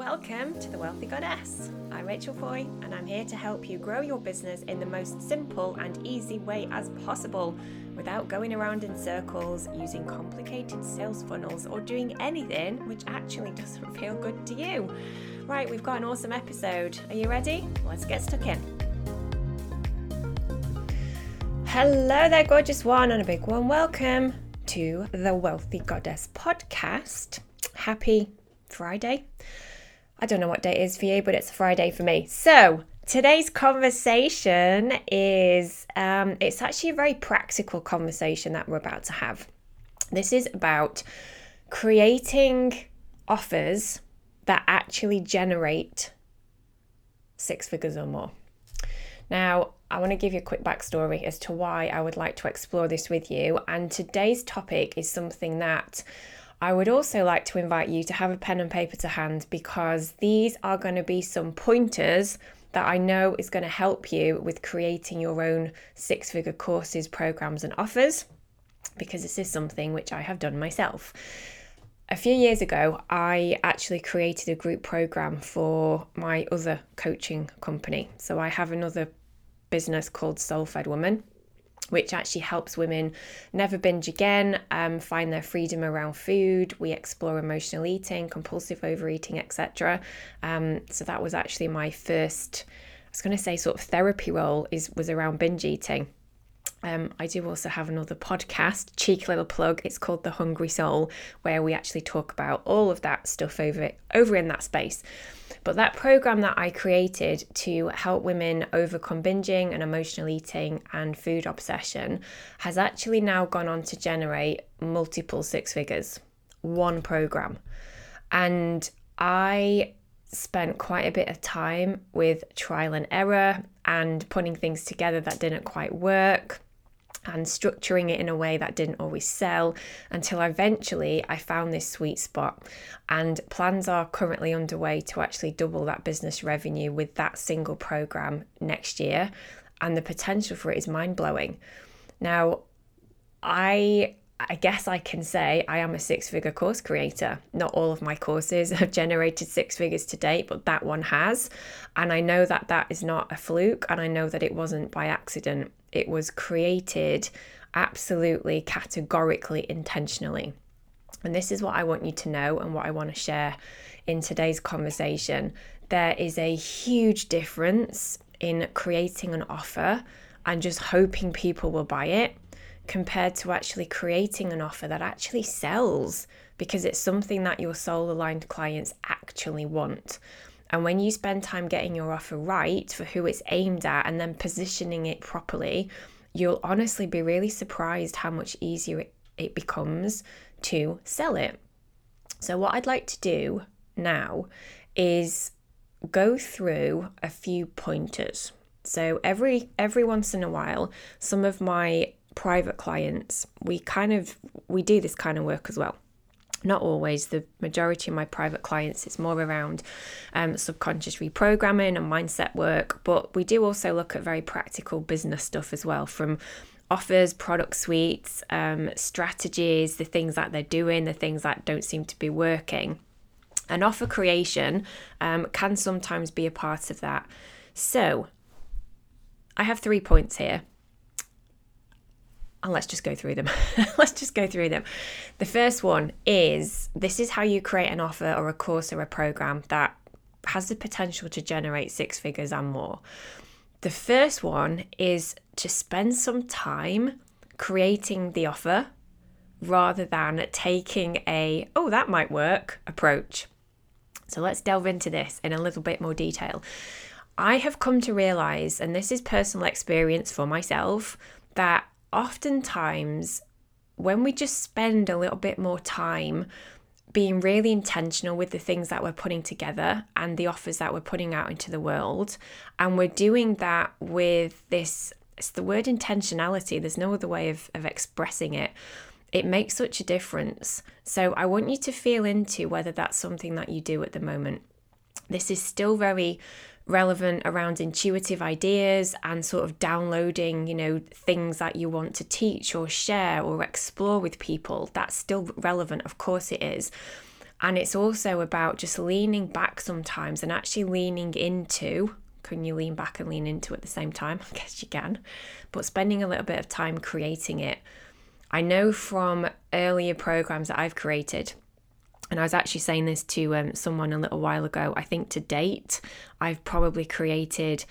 Welcome to The Wealthy Goddess. I'm Rachel Foy, and I'm here to help you grow your business in the most simple and easy way as possible without going around in circles, using complicated sales funnels, or doing anything which actually doesn't feel good to you. Right, we've got an awesome episode. Are you ready? Let's get stuck in. Hello there, gorgeous one, and a big one. Welcome to the Wealthy Goddess podcast. Happy Friday. I don't know what day it is for you, but it's a Friday for me. So, today's conversation is um, it's actually a very practical conversation that we're about to have. This is about creating offers that actually generate six figures or more. Now, I want to give you a quick backstory as to why I would like to explore this with you. And today's topic is something that I would also like to invite you to have a pen and paper to hand because these are going to be some pointers that I know is going to help you with creating your own six figure courses, programs, and offers because this is something which I have done myself. A few years ago, I actually created a group program for my other coaching company. So I have another business called Soul Fed Woman which actually helps women never binge again, um, find their freedom around food. We explore emotional eating, compulsive overeating, etc. Um, so that was actually my first, I was going to say, sort of therapy role is was around binge eating. Um, I do also have another podcast, cheeky little plug. It's called The Hungry Soul, where we actually talk about all of that stuff over over in that space. But that program that I created to help women overcome binging and emotional eating and food obsession has actually now gone on to generate multiple six figures. One program. And I spent quite a bit of time with trial and error and putting things together that didn't quite work and structuring it in a way that didn't always sell until eventually I found this sweet spot. And plans are currently underway to actually double that business revenue with that single program next year. And the potential for it is mind blowing. Now, I I guess I can say I am a six figure course creator. Not all of my courses have generated six figures to date, but that one has. And I know that that is not a fluke, and I know that it wasn't by accident. It was created absolutely categorically intentionally. And this is what I want you to know and what I want to share in today's conversation. There is a huge difference in creating an offer and just hoping people will buy it compared to actually creating an offer that actually sells because it's something that your soul aligned clients actually want. And when you spend time getting your offer right for who it's aimed at and then positioning it properly, you'll honestly be really surprised how much easier it, becomes to sell it. So, what I'd like to do now is go through a few pointers. So every every once in a while, some of my private clients, we kind of we do this kind of work as well. Not always. The majority of my private clients, it's more around um, subconscious reprogramming and mindset work. But we do also look at very practical business stuff as well, from offers, product suites, um, strategies, the things that they're doing, the things that don't seem to be working. And offer creation um, can sometimes be a part of that. So, I have three points here and let's just go through them. let's just go through them. The first one is this is how you create an offer or a course or a program that has the potential to generate six figures and more. The first one is to spend some time creating the offer rather than taking a, oh, that might work approach. So let's delve into this in a little bit more detail. I have come to realize, and this is personal experience for myself, that oftentimes when we just spend a little bit more time being really intentional with the things that we're putting together and the offers that we're putting out into the world, and we're doing that with this it's the word intentionality, there's no other way of, of expressing it. It makes such a difference. So, I want you to feel into whether that's something that you do at the moment. This is still very relevant around intuitive ideas and sort of downloading, you know, things that you want to teach or share or explore with people. That's still relevant, of course it is. And it's also about just leaning back sometimes and actually leaning into. Can you lean back and lean into at the same time? I guess you can. But spending a little bit of time creating it. I know from earlier programs that I've created, and I was actually saying this to um, someone a little while ago. I think to date, I've probably created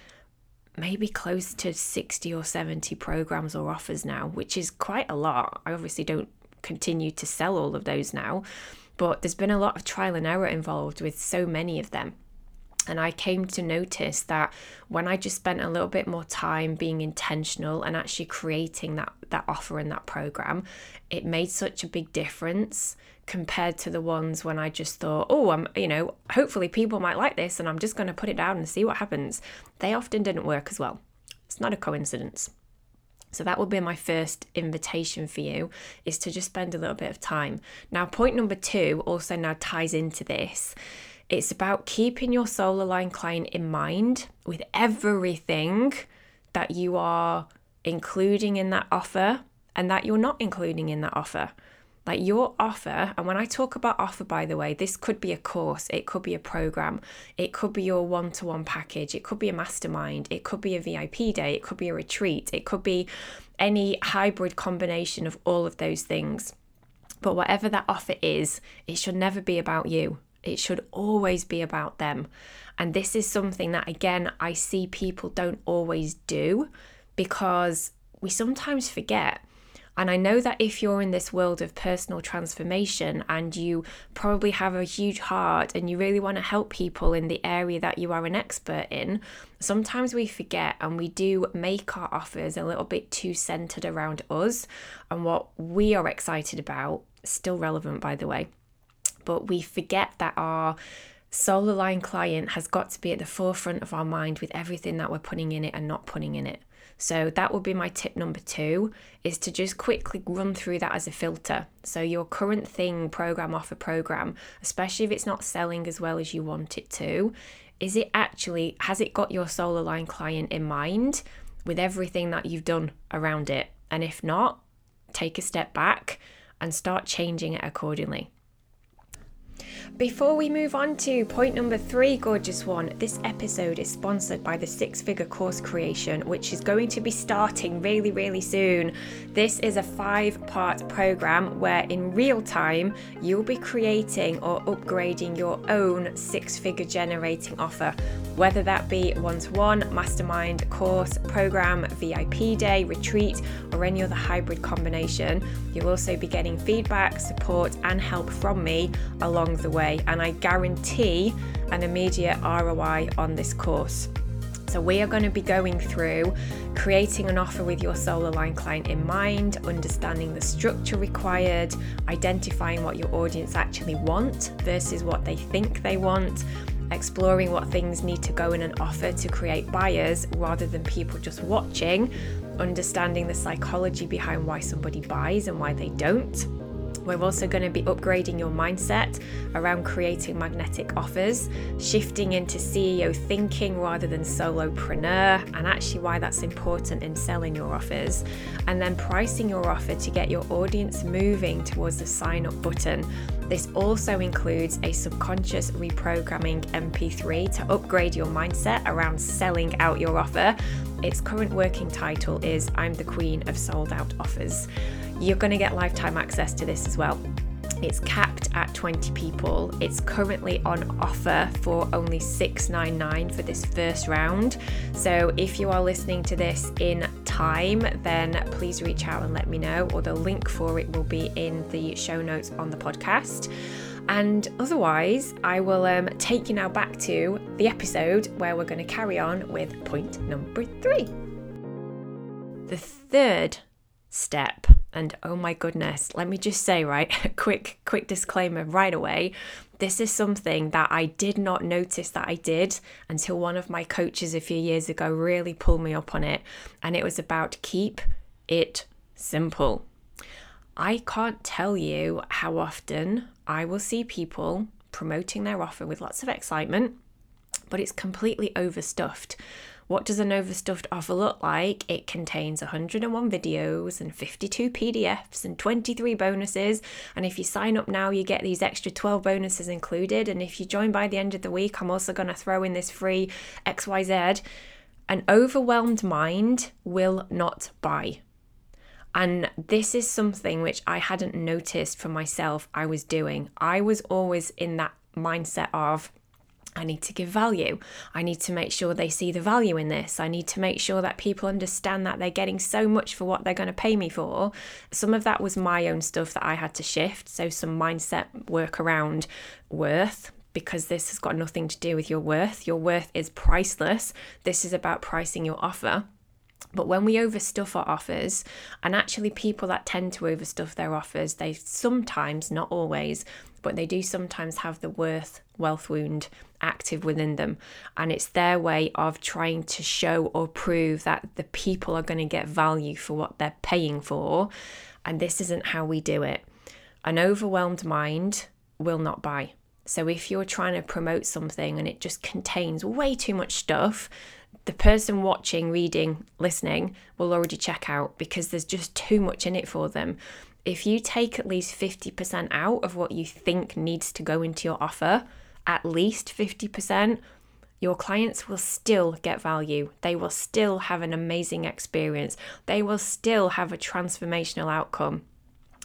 maybe close to 60 or 70 programs or offers now, which is quite a lot. I obviously don't continue to sell all of those now, but there's been a lot of trial and error involved with so many of them. And I came to notice that when I just spent a little bit more time being intentional and actually creating that, that offer and that program, it made such a big difference compared to the ones when I just thought, oh, I'm, you know, hopefully people might like this and I'm just going to put it down and see what happens. They often didn't work as well. It's not a coincidence. So that would be my first invitation for you is to just spend a little bit of time. Now, point number two also now ties into this. It's about keeping your soul aligned client in mind with everything that you are including in that offer and that you're not including in that offer. Like your offer, and when I talk about offer, by the way, this could be a course, it could be a program, it could be your one to one package, it could be a mastermind, it could be a VIP day, it could be a retreat, it could be any hybrid combination of all of those things. But whatever that offer is, it should never be about you. It should always be about them. And this is something that, again, I see people don't always do because we sometimes forget and I know that if you're in this world of personal transformation and you probably have a huge heart and you really want to help people in the area that you are an expert in, sometimes we forget and we do make our offers a little bit too centered around us and what we are excited about, still relevant by the way. But we forget that our soul aligned client has got to be at the forefront of our mind with everything that we're putting in it and not putting in it. So that would be my tip number two is to just quickly run through that as a filter. So your current thing, program offer program, especially if it's not selling as well as you want it to, is it actually has it got your soul aligned client in mind with everything that you've done around it? And if not, take a step back and start changing it accordingly. Before we move on to point number three, gorgeous one, this episode is sponsored by the Six Figure Course Creation, which is going to be starting really, really soon. This is a five part program where in real time you'll be creating or upgrading your own six figure generating offer, whether that be one to one, mastermind, course, program, VIP day, retreat, or any other hybrid combination. You'll also be getting feedback, support, and help from me along the way way, and I guarantee an immediate ROI on this course. So, we are going to be going through creating an offer with your soul aligned client in mind, understanding the structure required, identifying what your audience actually want versus what they think they want, exploring what things need to go in an offer to create buyers rather than people just watching, understanding the psychology behind why somebody buys and why they don't we're also going to be upgrading your mindset around creating magnetic offers, shifting into CEO thinking rather than solopreneur, and actually why that's important in selling your offers, and then pricing your offer to get your audience moving towards the sign up button. This also includes a subconscious reprogramming MP3 to upgrade your mindset around selling out your offer. Its current working title is I'm the Queen of Sold Out Offers. You're going to get lifetime access to this as well. It's capped at 20 people. It's currently on offer for only $6.99 for this first round. So if you are listening to this in time, then please reach out and let me know, or the link for it will be in the show notes on the podcast. And otherwise, I will um, take you now back to the episode where we're going to carry on with point number three. The third step and oh my goodness, let me just say, right, a quick, quick disclaimer right away. This is something that I did not notice that I did until one of my coaches a few years ago really pulled me up on it. And it was about keep it simple. I can't tell you how often I will see people promoting their offer with lots of excitement, but it's completely overstuffed What does an overstuffed offer look like? It contains 101 videos and 52 PDFs and 23 bonuses. And if you sign up now, you get these extra 12 bonuses included. And if you join by the end of the week, I'm also going to throw in this free XYZ. An overwhelmed mind will not buy. And this is something which I hadn't noticed for myself I was doing. I was always in that mindset of, I need to give value. I need to make sure they see the value in this. I need to make sure that people understand that they're getting so much for what they're going to pay me for. Some of that was my own stuff that I had to shift. So, some mindset work around worth, because this has got nothing to do with your worth. Your worth is priceless. This is about pricing your offer. But when we overstuff our offers, and actually people that tend to overstuff their offers, they sometimes, not always, but they do sometimes have the worth wealth wound active within them. And it's their way of trying to show or prove that the people are going to get value for what they're paying for. And this isn't how we do it. An overwhelmed mind will not buy. So if you're trying to promote something and it just contains way too much stuff, the person watching, reading, listening will already check out because there's just too much in it for them. If you take at least 50% out of what you think needs to go into your offer, at least 50%, your clients will still get value. They will still have an amazing experience. They will still have a transformational outcome.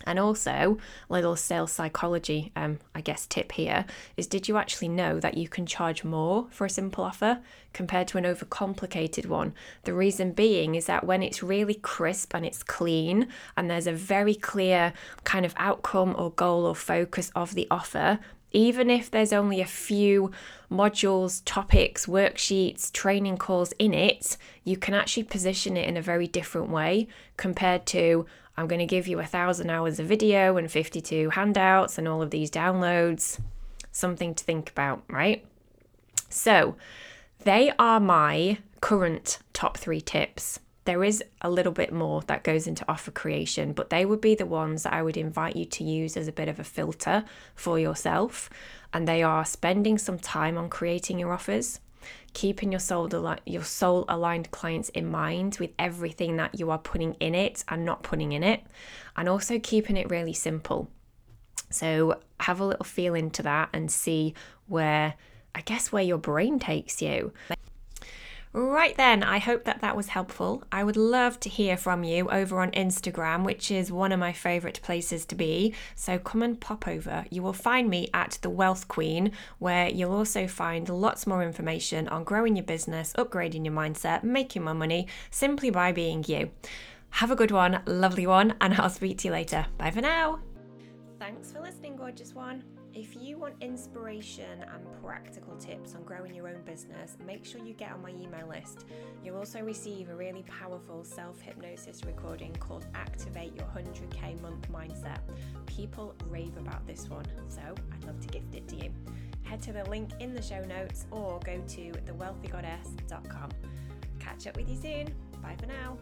And also, a little sales psychology, um, I guess, tip here is did you actually know that you can charge more for a simple offer compared to an overcomplicated one? The reason being is that when it's really crisp and it's clean and there's a very clear kind of outcome or goal or focus of the offer, even if there's only a few modules, topics, worksheets, training calls in it, you can actually position it in a very different way compared to I'm going to give you a thousand hours of video and 52 handouts and all of these downloads. Something to think about, right? So, they are my current top three tips. There is a little bit more that goes into offer creation, but they would be the ones that I would invite you to use as a bit of a filter for yourself. And they are spending some time on creating your offers, keeping your soul your soul aligned clients in mind with everything that you are putting in it and not putting in it and also keeping it really simple. So have a little feel into that and see where i guess where your brain takes you Right then, I hope that that was helpful. I would love to hear from you over on Instagram, which is one of my favourite places to be. So come and pop over. You will find me at The Wealth Queen, where you'll also find lots more information on growing your business, upgrading your mindset, making more money simply by being you. Have a good one, lovely one, and I'll speak to you later. Bye for now. Thanks for listening, gorgeous one. If you want inspiration and practical tips on growing your own business, make sure you get on my email list. You'll also receive a really powerful self hypnosis recording called Activate Your 100k Month Mindset. People rave about this one, so I'd love to gift it to you. Head to the link in the show notes or go to thewealthygoddess.com. Catch up with you soon. Bye for now.